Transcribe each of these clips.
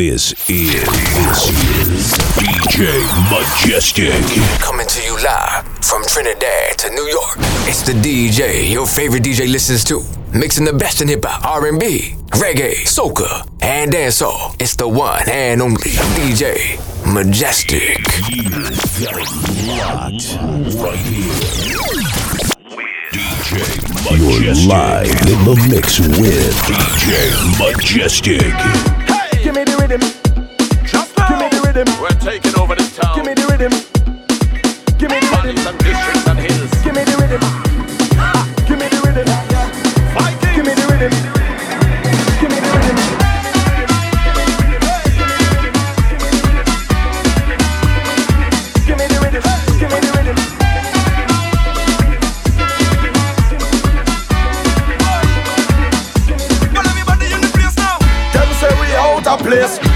This is this is DJ Majestic. Coming to you live from Trinidad to New York. It's the DJ your favorite DJ listens to. Mixing the best in hip hop, R&B, reggae, soca, and dancehall. It's the one and only DJ Majestic. You got it locked right here. DJ Majestic. You're live in the mix with DJ Majestic. Give me the rhythm. Just now, Give me the rhythm. we're taking over this town. Give me the rhythm.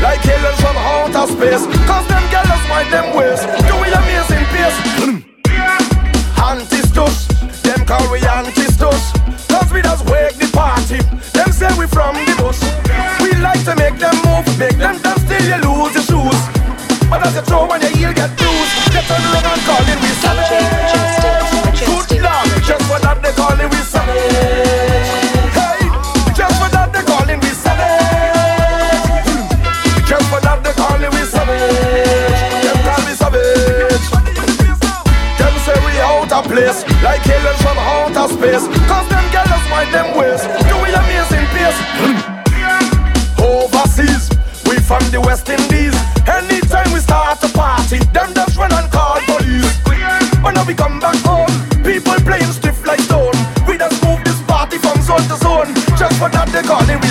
Like aliens from outer space. Cause them girls mind them ways, do we amazing pace. Mm. Antistus, them call we antistus. Cause we just wake the party. Them say we from the bus. We like to make them move, make them dance till you lose your shoes. But as you throw on your heel get bruised, they turn around and call it outer space. Cause them girls mind them ways, do we amazing pace. Overseas, we from the West Indies. Anytime we start a party, them just run and call police. But now we come back home, people playing stiff like stone. We just move this party from zone to zone. Just for that they call it we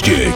goście.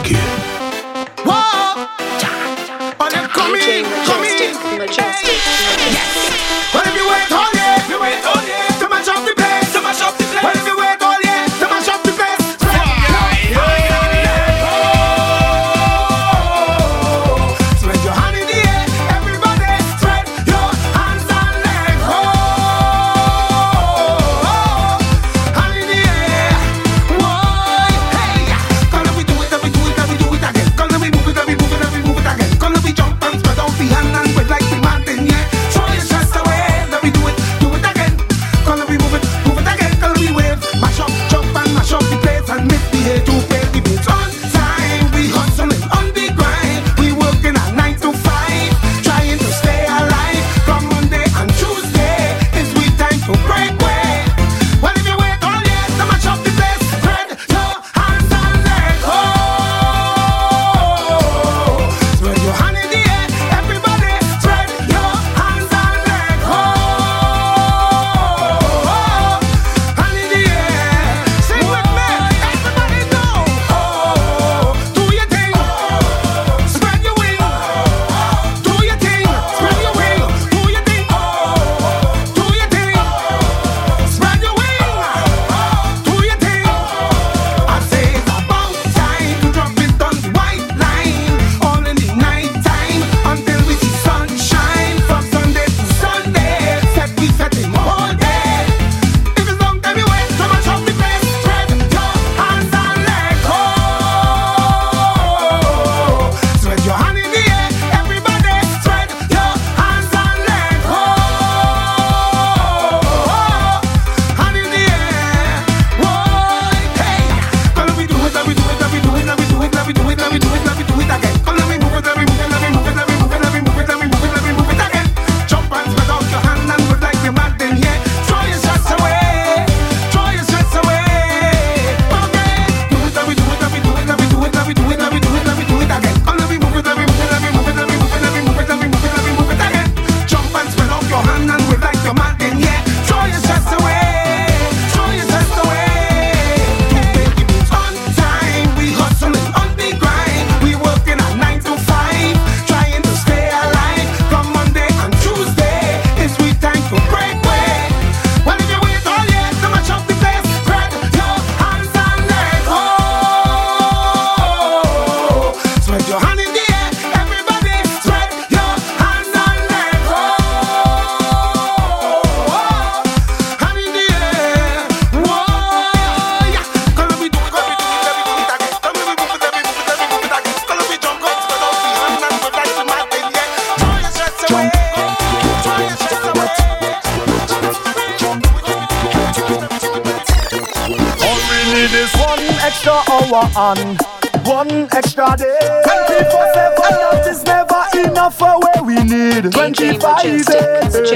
on. One extra day. 24 7, that is never enough for where we need. 25 days.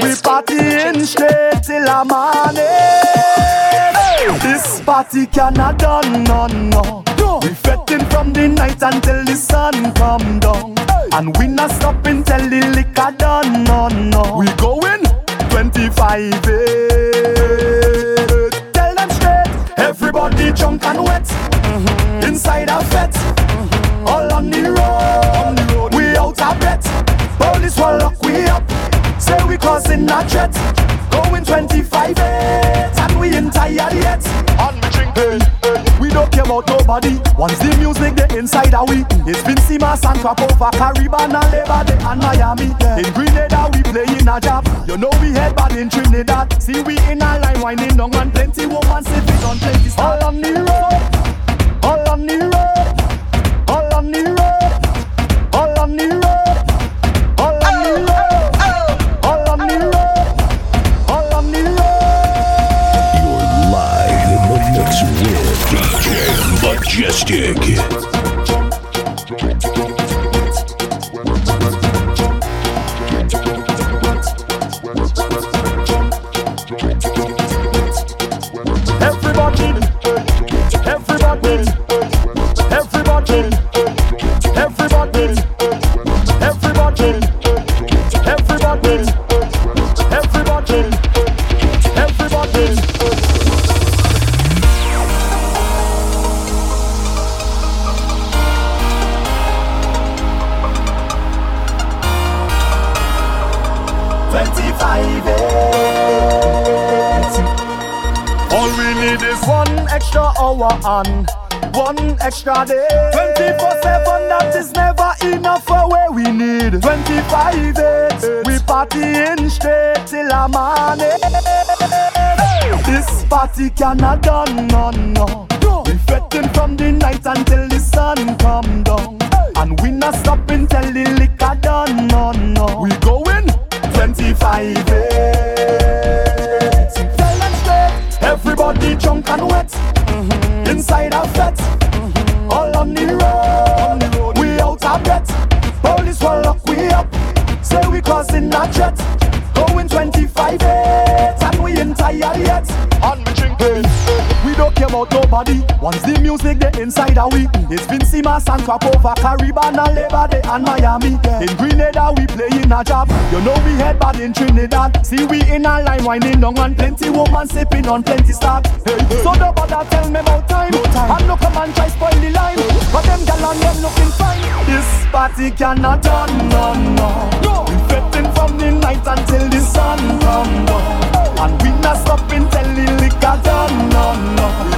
We party straight till the morning. This party cannot done, no, no. and crop over Caribana and Labor Day and Miami. In Grenada we play in a job. You know we head bad in Trinidad. extra day. 24 7, that is never enough for where we need. 25 8, we partying straight till I'm on. This party cannot done, no, no. Grenada we It's Vincy Mas and Crop Over, Caribana, Labor Day and Miami In Grenada we play in a job You know we head bad in Trinidad See we in a line whining down and plenty woman sipping on plenty stock hey, hey. So don't bother tell me about time, no time. And no come and try spoil the line But them gal and them looking fine This party cannot turn no no Infecting no. from the night until the sun come down. And we not stopping till the liquor done, no, no.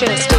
conscious.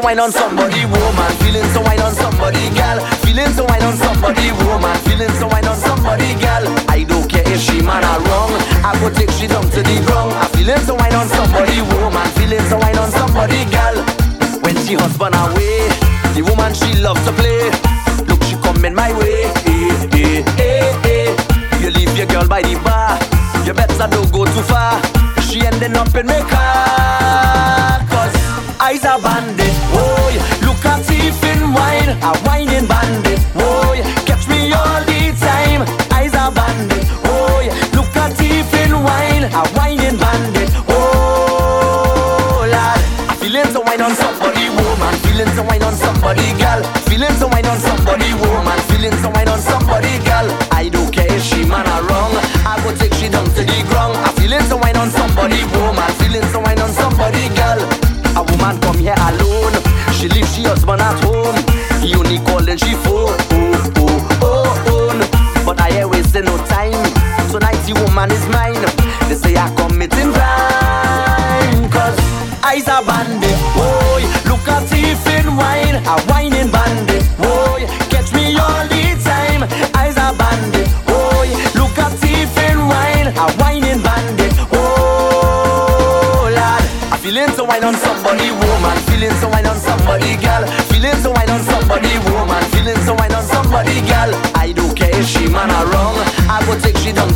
So wine on somebody, woman. Feeling so wine on somebody, gal. Feeling so wine on somebody, woman. Feeling so wine on somebody, gal. I don't care if she man or wrong. I go take she down to the ground. I feeling so wine on somebody, woman. Feeling so wine on somebody, gal. When she husband away, the woman she loves to play. Look, she coming my way. Eh, eh, eh, eh. You leave your girl by the bar. You better don't go too far. She ending up in my car. Cause eyes are bandit. A whining bandit. Oh, yeah. catch me all the time. Eyes are bandit. Oh, yeah. look at teeth in wine. A whining bandit. Oh, lad. I feeling so wine on somebody, woman. Feeling so wine on somebody, girl. Feeling so wine on somebody, woman. Feeling so wine on somebody, girl. I don't care if she man or wrong. I go take she down to the ground. I feeling so wine on somebody, woman. Feeling so wine on somebody, girl. A woman come here alone. She leave she husband at home. She phone. Oh, oh, oh, oh. But I ain't wasting no time. Tonight the woman is mine. They say I committing crime. Cause eyes are bandit. Boy, look at teeth in wine. A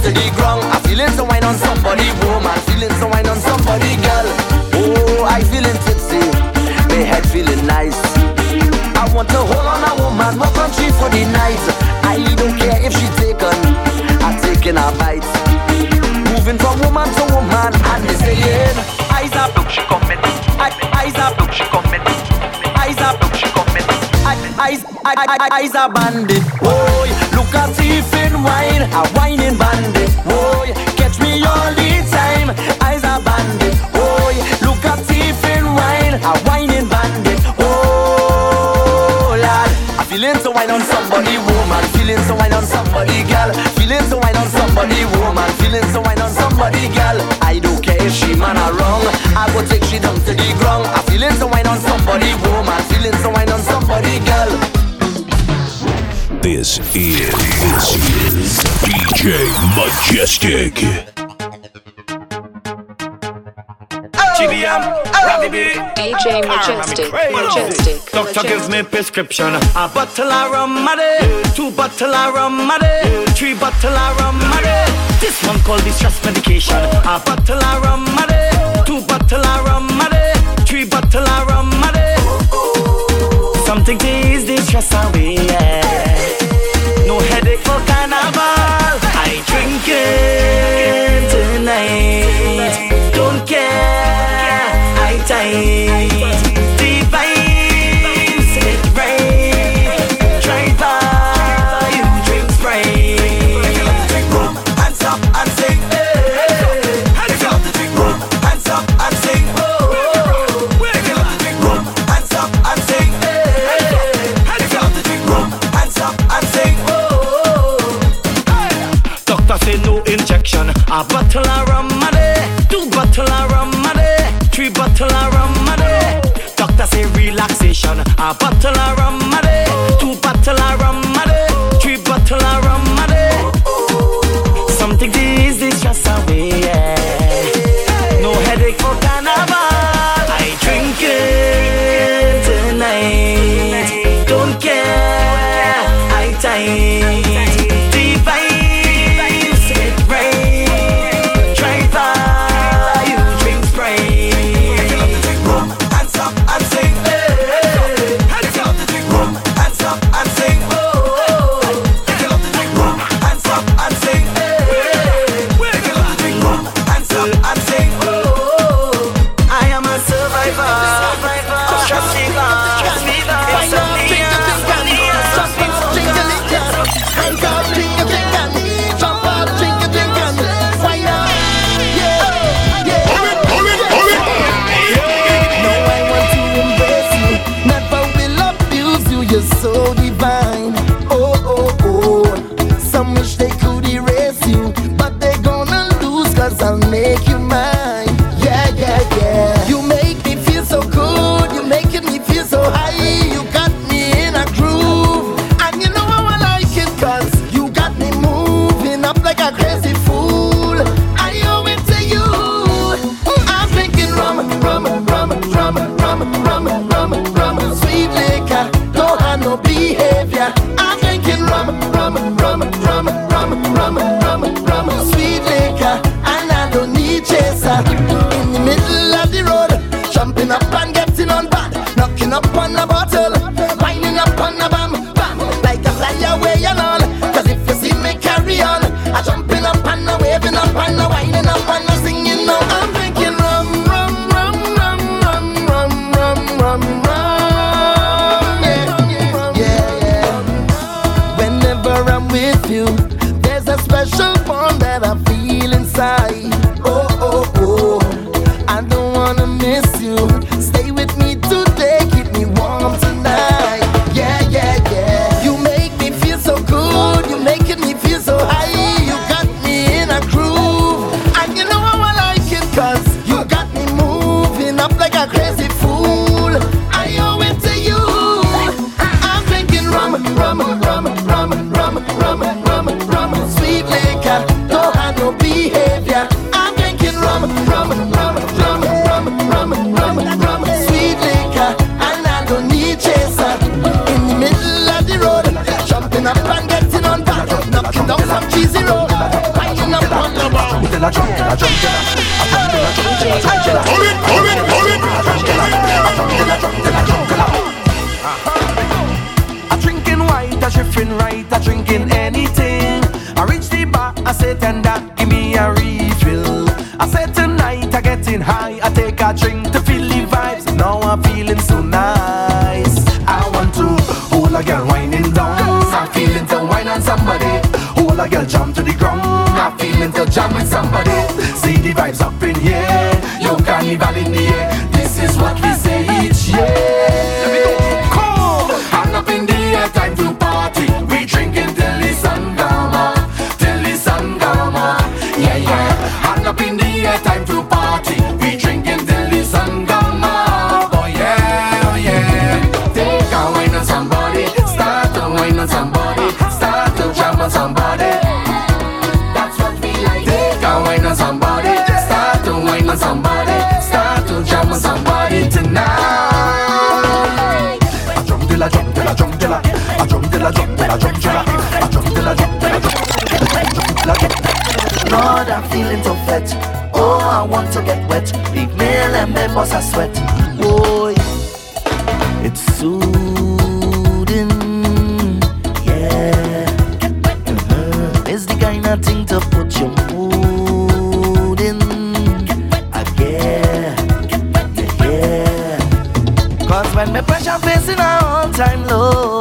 to the ground. I feeling so wine on somebody, woman. Feeling so wine on somebody, girl. Oh, I feeling tipsy. My head feeling nice. I want to hold on a woman, more country for the night. I don't care if she taken, I taking a bite. Moving from woman to woman, and they saying, eyes up, look she coming. Eyes up, look she coming. Eyes up, look she coming. Eyes, eyes, eyes are bandit. Boy, look at teeth in wine, a whining bandit. Boy, catch me all the time. Eyes are bandit. Boy, look at teeth in wine, a whining bandit. Oh, lad, I feeling so wine on somebody, woman. Feeling so wine on somebody, girl. Feeling so wine on somebody, woman. Feeling so wine on somebody, girl. I don't care if she man or wrong. I go take she down to the ground. I feeling so wine on somebody, woman. Feeling so wine on somebody, girl. This is this is DJ Majestic. GBM, Robbie B. DJ Majestic, Majestic, Doctor gives me Majestic. prescription. A bottle of rum a day, two bottle of rum a day, three bottle of rum a day. This one called the stress medication. A bottle of rum a day, two bottle of rum a day, three bottle of rum a day. Something to ease the stress away. Yeah. No headache for carnival. I drink it tonight. Don't care. I tight. A bottle of rum time low,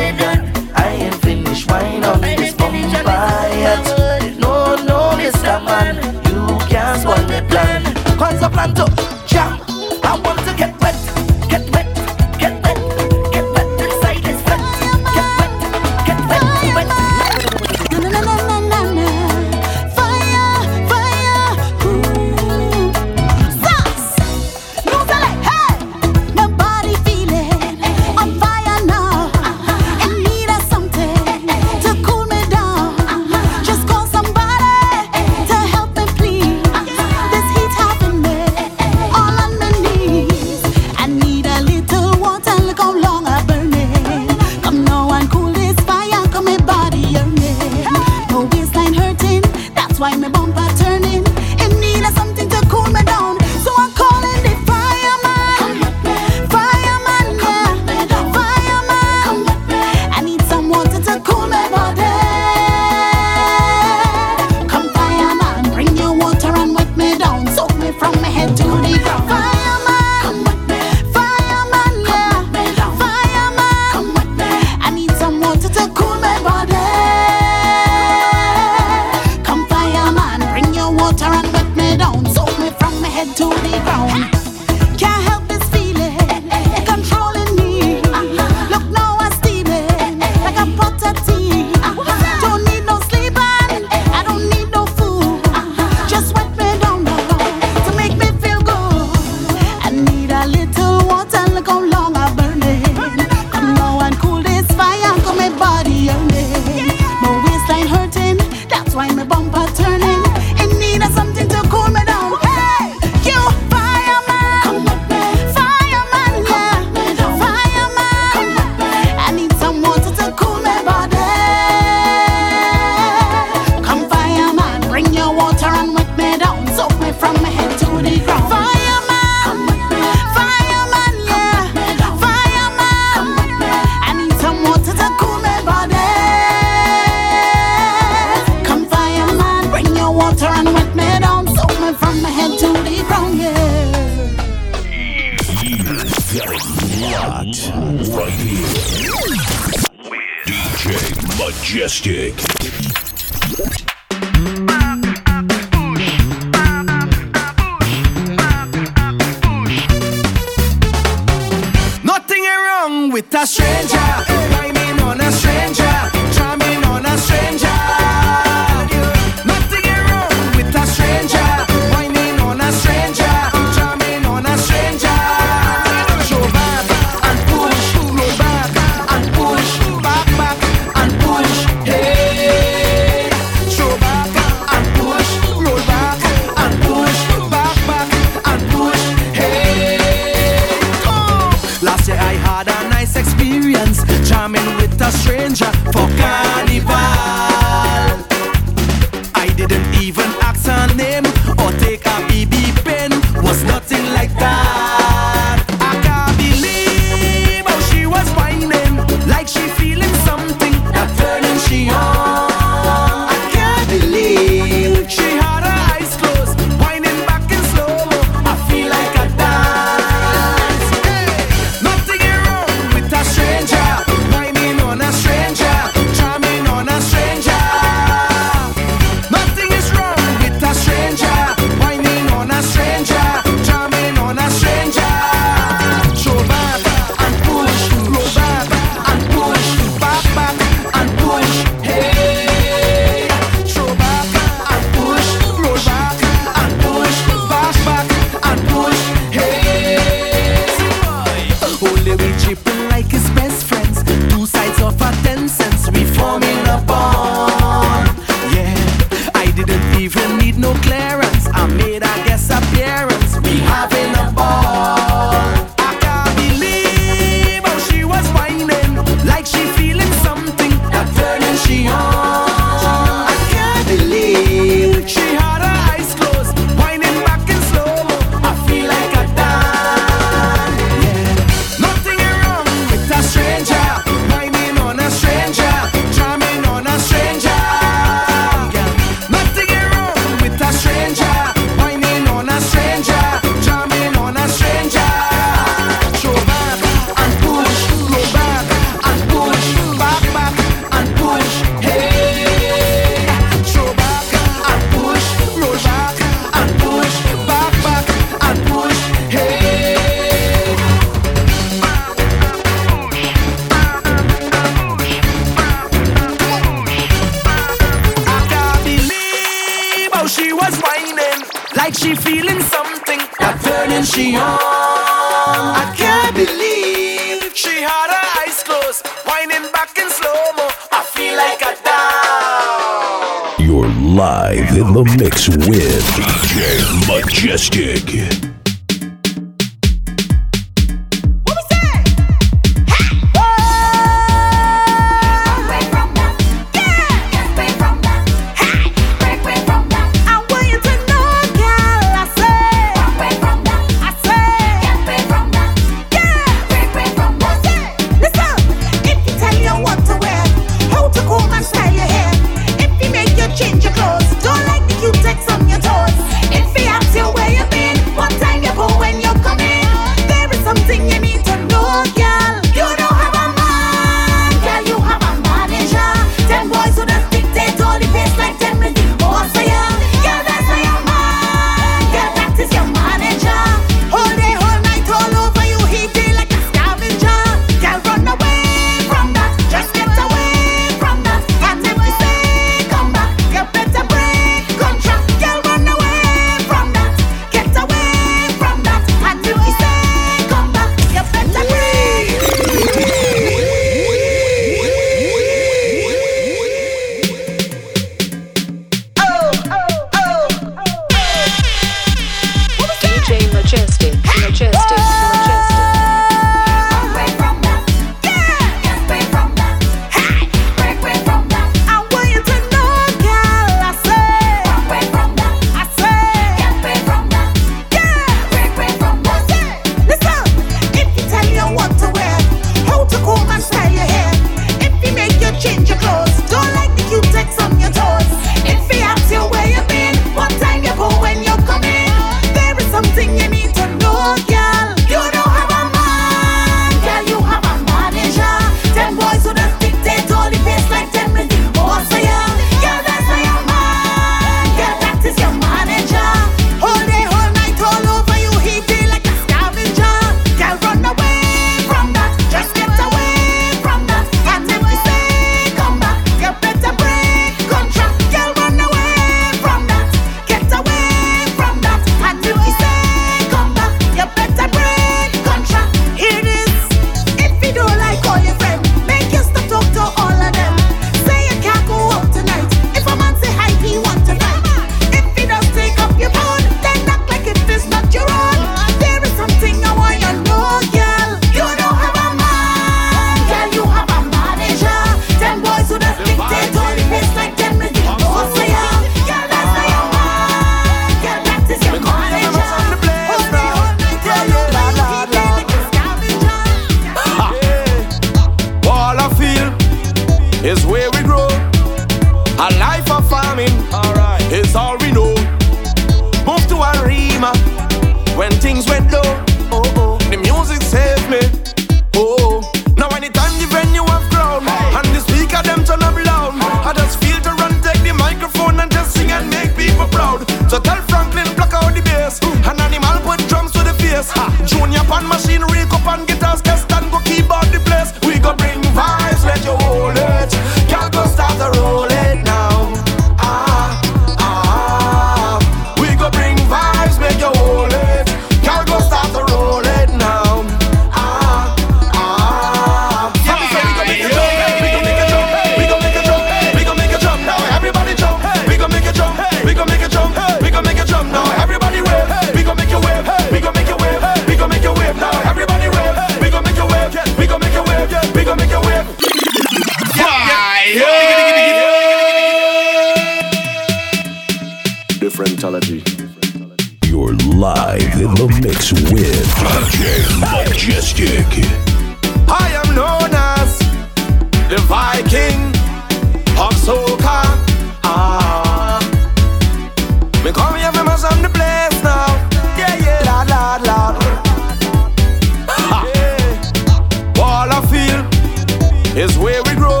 is where we grow.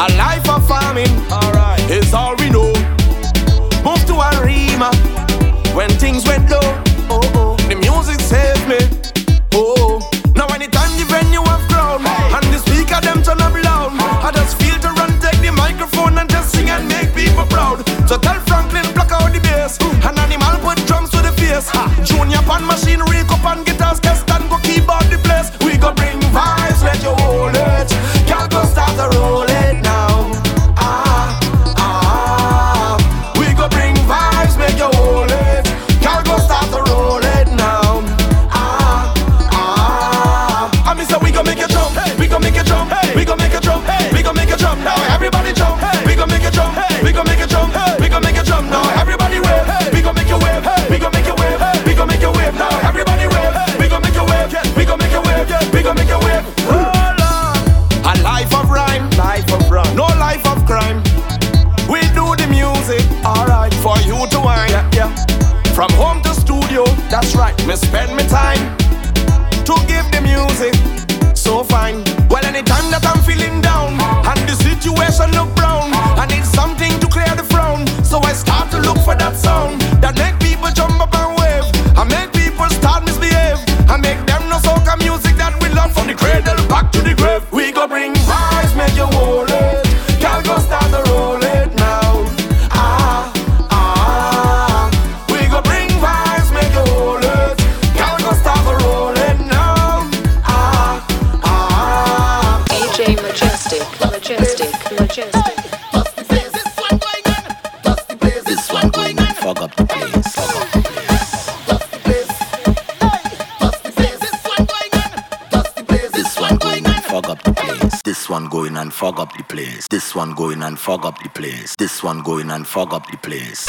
A life of farming right. is all we know. Moved to Arima when things went low. Oh, oh. The music saved me. Oh, oh. now anytime the venue have grown hey. and the speaker them turn up loud, oh. I just feel to run take the microphone and just sing and make people proud. So tell Franklin block out the bass, an animal put drums to the face, ha. Junior pan machine. From home to studio, that's right, me spend me time to give the music so fine. Well, anytime that I'm feeling down and the situation look brown. one going and fog up the place. This one going and fog up the place.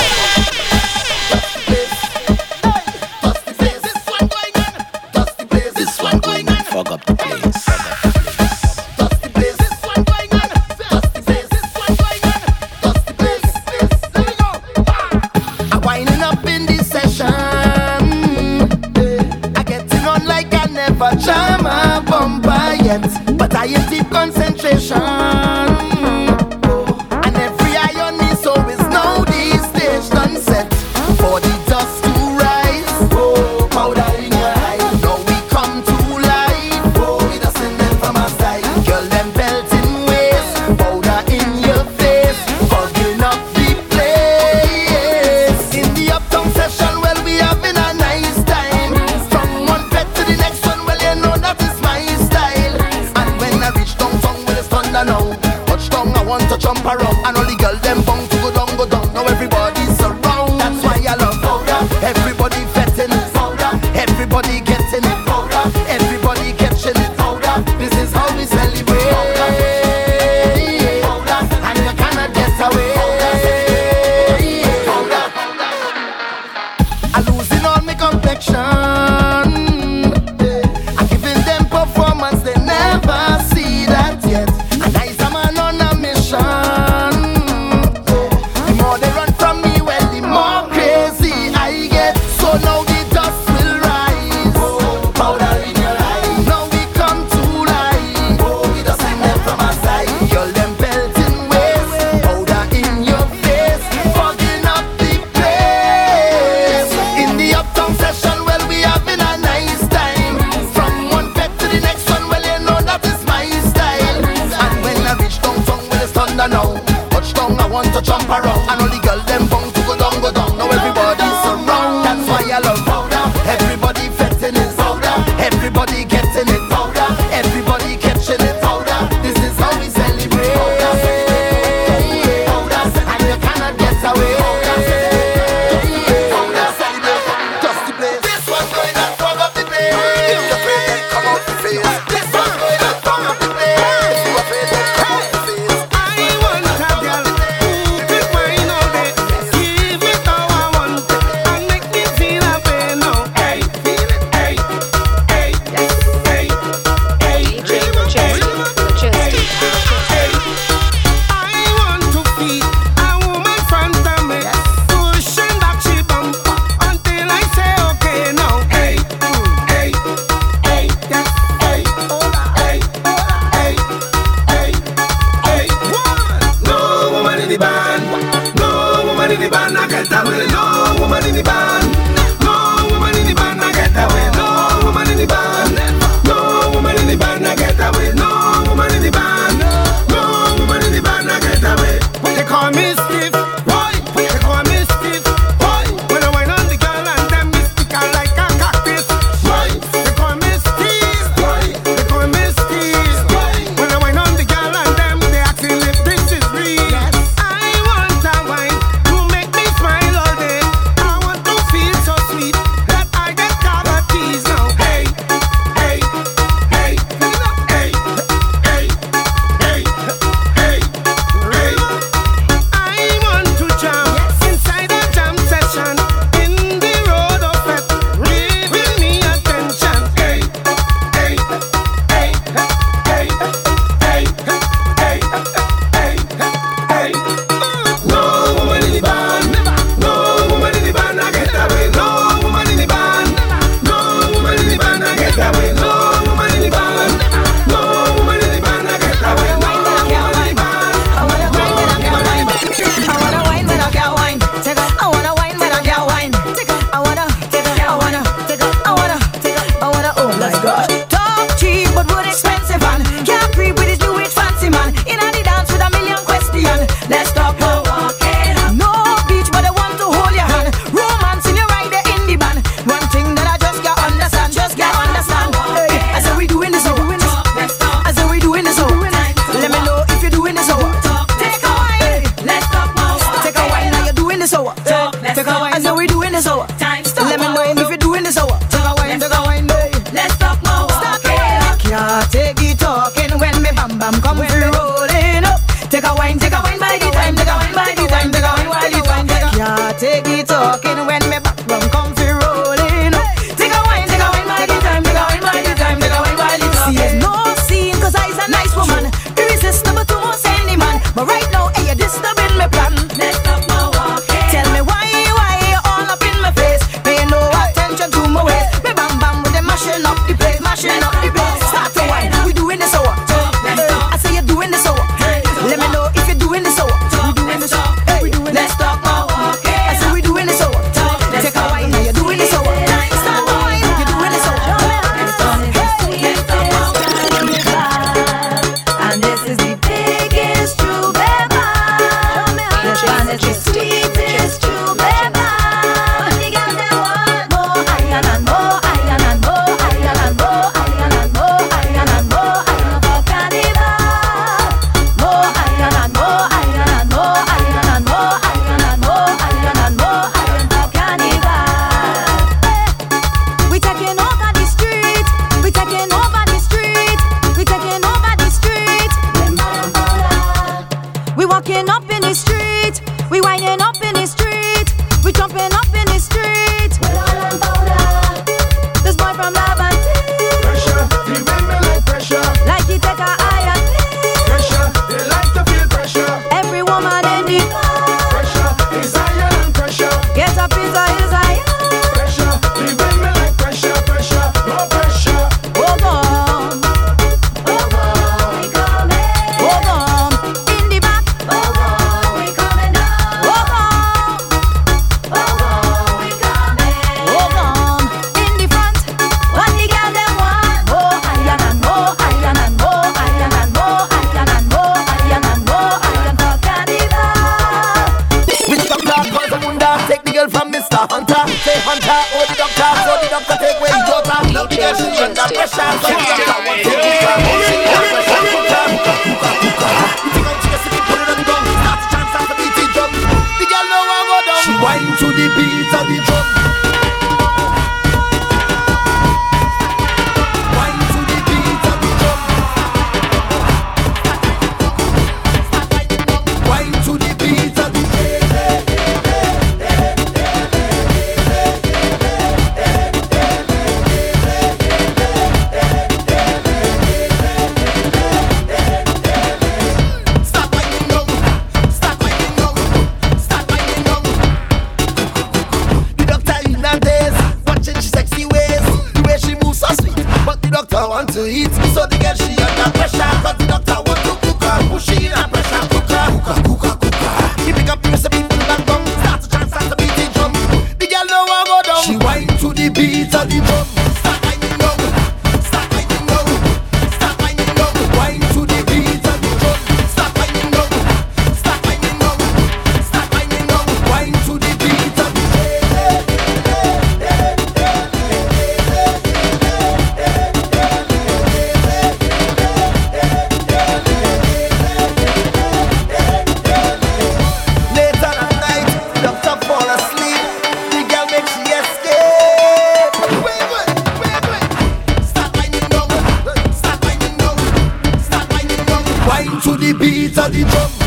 Daddy Drum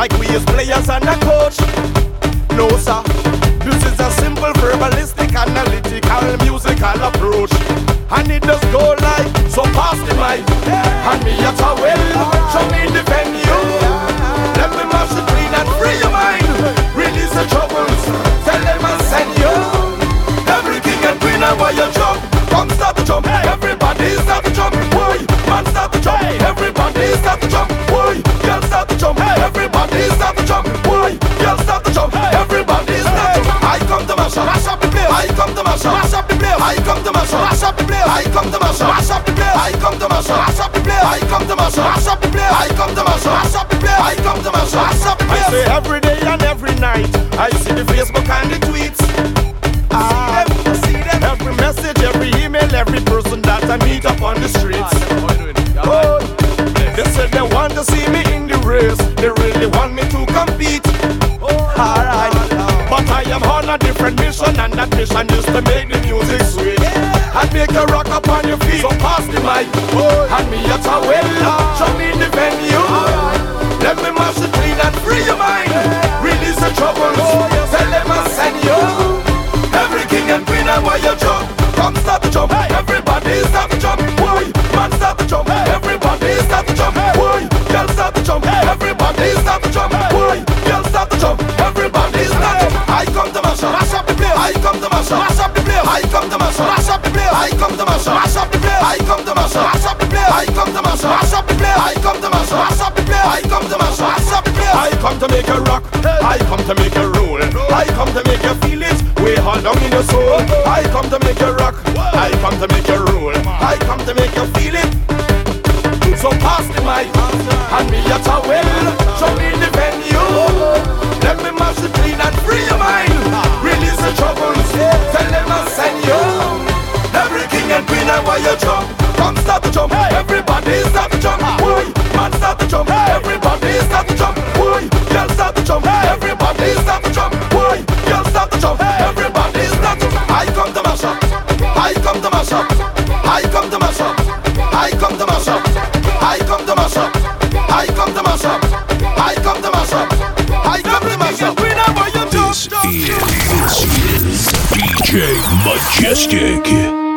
like we is players and a coach. No, sir. This is a simple verbalistic, analytical, musical approach. And it does go What's up, I say every day and every night. I see the Facebook and the tweets. Ah, see them, see them. Every message, every email, every person that I meet up on the streets. Oh, they said they want to see me in the race. They really want me to compete. Oh, Alright, but I am on a different mission, and that mission is to make the music sweet. And make you rock up on your feet. So pass the mic, oh, and me at a well, I come to mash up. Mash up the place. I come to mash up. Mash up the place. I come to mash up. Mash up the place. I come to make you rock. I come to make you roll. I come to make you feel it. Way all down in your soul. I come to make you rock. I come to make you roll. I come to make you feel it. So pass the mic and me at a well. Show me the venue. Let me mash it clean and free your mind. Release the troubles. Tell them I'll send you. Every king and queen and why you jump. Come start to jump. Hey. Majestic.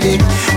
Thank God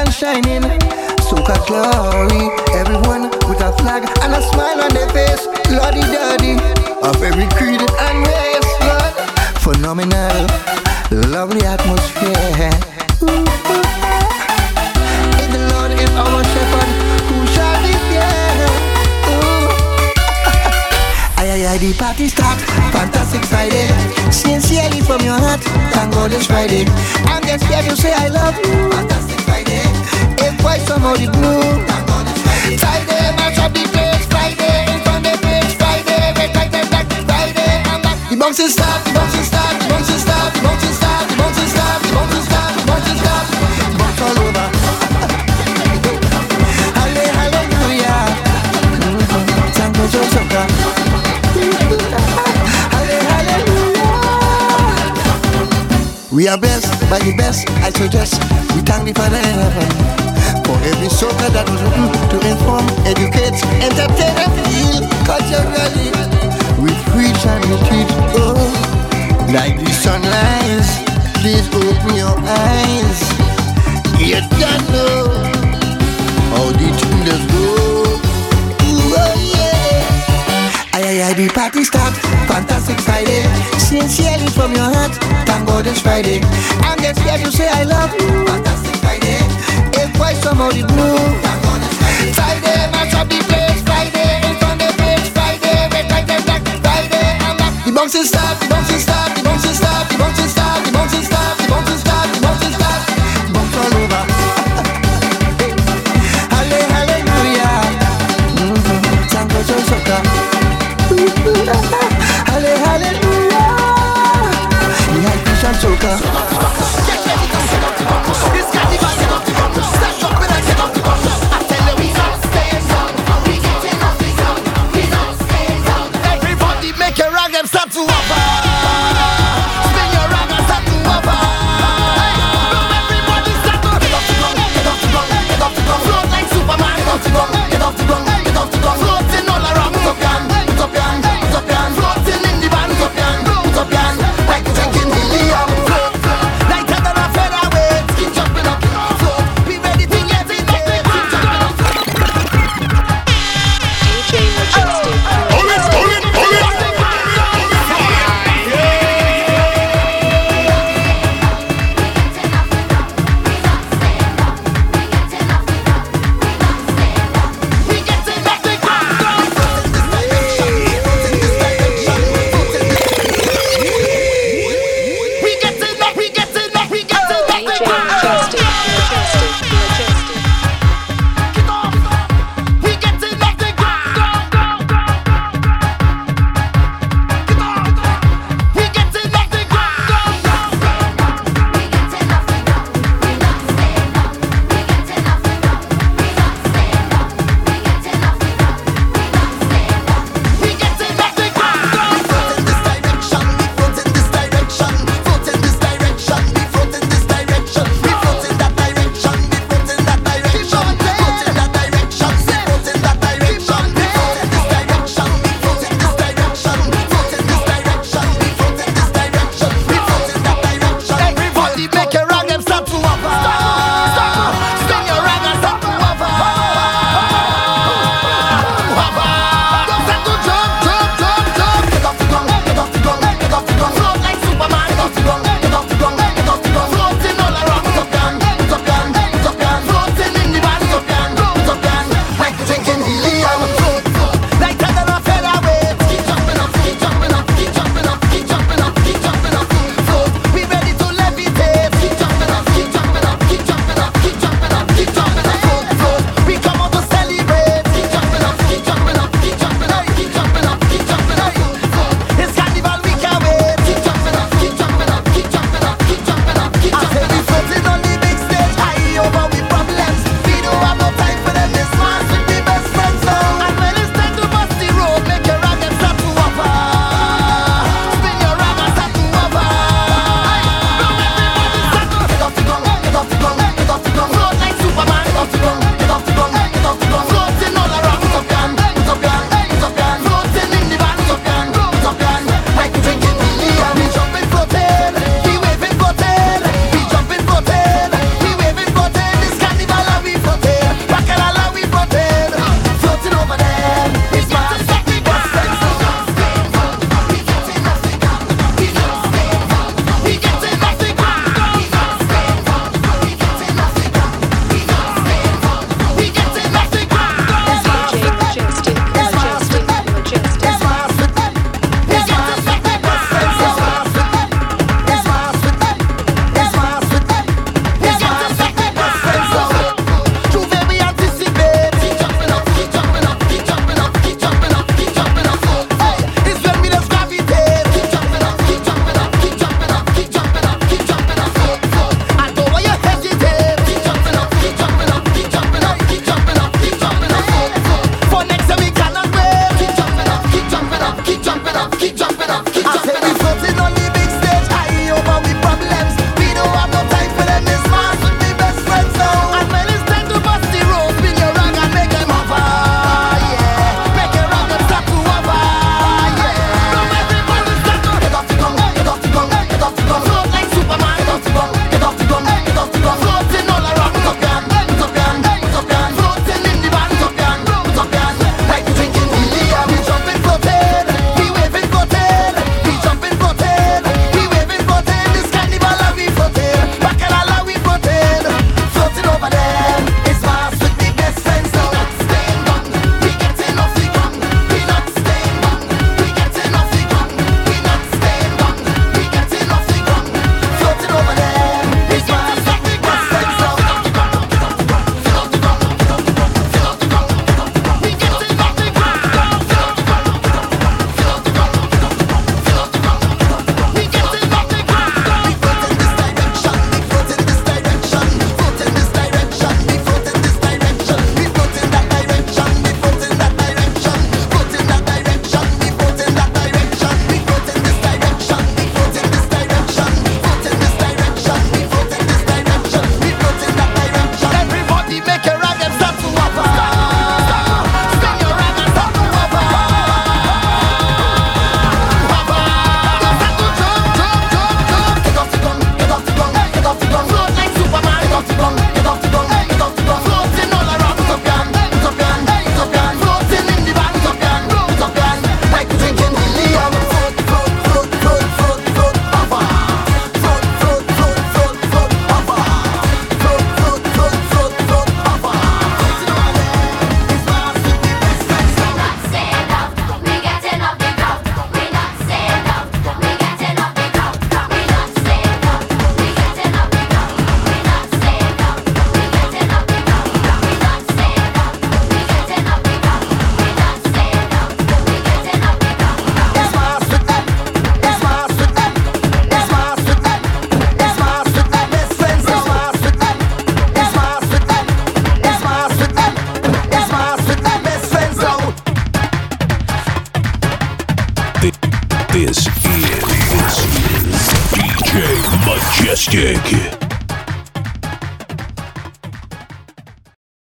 and shining. Soca glory, everyone with a flag and a smile on their face. Lordy daddy of every creed and race, Lord. Phenomenal, lovely atmosphere. If the Lord is our shepherd, who shall be fear? Ooh. Ay, ay, ay, the party start. Fantastic Friday. Sincerely from your heart. Thank God it's Friday. I'm just here to say I love you. Fantastic. If white somehow the blue. Friday, match up the place. Friday, in front of the place. Friday, red, white, and black. Friday, I'm back. The bouncing start, the bouncing start, the bouncing start, the bouncing start, the bouncing start, the bouncing start, the bouncing start. Bounce all over. Halle- Hallelujah. Mhm. Good. Halle- Hallelujah. We are blessed by the best, I suggest. We thank the Father in heaven for every soca that was written to inform, educate, entertain, and heal culturally. We preach and we teach, oh, like the sunrise. Please open your eyes. You don't know how the tuners go. Oh yeah. Ay, ay, ay, the party start. Fantastic Friday. Sincerely from your heart. Thank God it's Friday. I'm just here to say I love you. Fantastic. Somehow the blue. Friday, match up the place. Friday, in front the place. Friday, red, white, and black. Friday, I'm back. The bouncing start, the bouncing start, the bouncing start, the bouncing start, the bouncing start, the bouncing start, Rock to wobble.